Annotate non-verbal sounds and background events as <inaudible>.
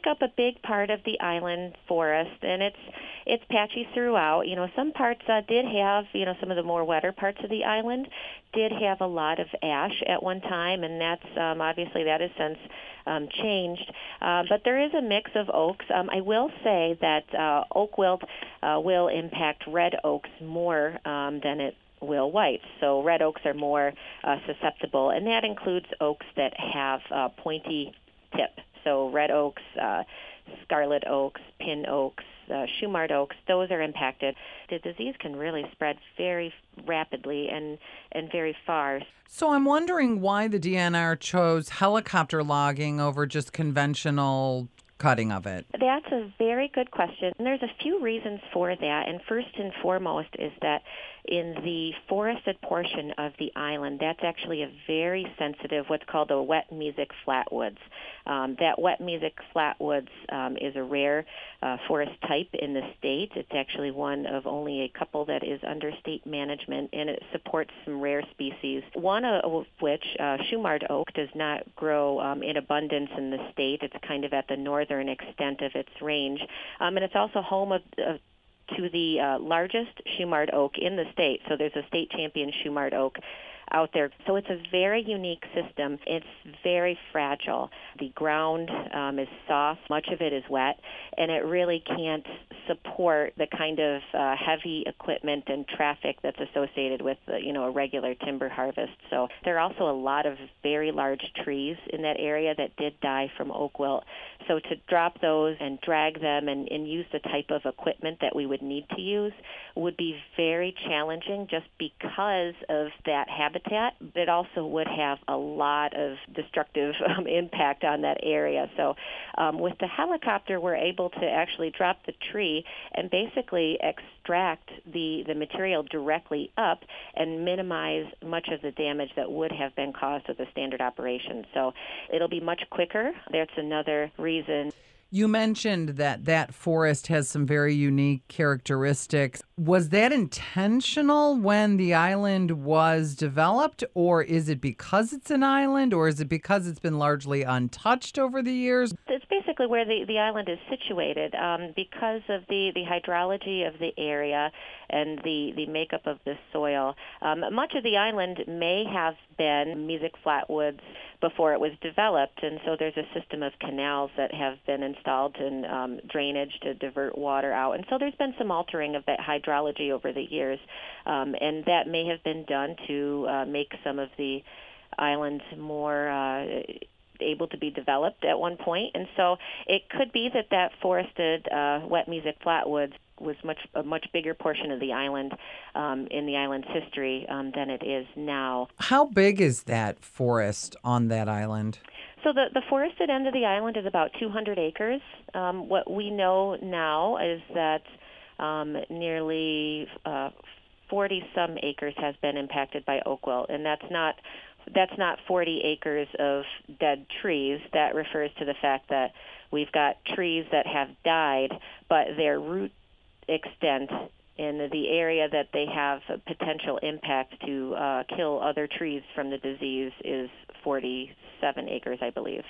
make up a big part of the island forest, and it's it's patchy throughout. You know, some parts uh, did have, you know, some of the more wetter parts of the island did have a lot of ash at one time, and that's um, obviously that has since um, changed. Uh, but there is a mix of oaks. Um, I will say that uh, oak wilt uh, will impact red oaks more um, than it will whites. So red oaks are more uh, susceptible, and that includes oaks that have uh, pointy. So red oaks, uh, scarlet oaks, pin oaks, uh, Shumard oaks, those are impacted. The disease can really spread very rapidly and, and very far. So I'm wondering why the DNR chose helicopter logging over just conventional cutting of it? That's a very good question. And there's a few reasons for that. And first and foremost is that in the forested portion of the island, that's actually a very sensitive, what's called a wet mesic flatwoods. Um, that wet mesic flatwoods um, is a rare uh, forest type in the state. It's actually one of only a couple that is under state management, and it supports some rare species. One of which, uh, Shumard oak, does not grow um, in abundance in the state. It's kind of at the northern extent of its range, um, and it's also home of, of to the uh, largest Shumard oak in the state. So there's a state champion Shumard oak out there. So it's a very unique system. It's very fragile. The ground um, is soft, much of it is wet, and it really can't support the kind of uh, heavy equipment and traffic that's associated with uh, you know a regular timber harvest. So there are also a lot of very large trees in that area that did die from oak wilt. So to drop those and drag them and, and use the type of equipment that we would need to use would be very challenging just because of that habitat. But it also would have a lot of destructive <laughs> um, impact on that area. So um, with the helicopter, we're able to actually drop the tree and basically extract the, the material directly up and minimize much of the damage that would have been caused with a standard operation. So it'll be much quicker. That's another reason. You mentioned that that forest has some very unique characteristics. Was that intentional when the island was developed, or is it because it's an island, or is it because it's been largely untouched over the years? It's basically where the, the island is situated. Um, because of the, the hydrology of the area and the, the makeup of the soil, um, much of the island may have been mesic flatwoods before it was developed, and so there's a system of canals that have been installed in um, drainage to divert water out. And so there's been some altering of that hydrology over the years, um, and that may have been done to uh, make some of the islands more uh, able to be developed at one point, and so it could be that that forested uh, wet mesic flatwoods was much a much bigger portion of the island um, in the island's history um, than it is now. How big is that forest on that island? So the the forested end of the island is about 200 acres. Um, what we know now is that um, nearly uh, 40 some acres has been impacted by oak wilt, and that's not that's not 40 acres of dead trees. That refers to the fact that we've got trees that have died, but their root extent in the area that they have a potential impact to uh, kill other trees from the disease is 47 acres, I believe.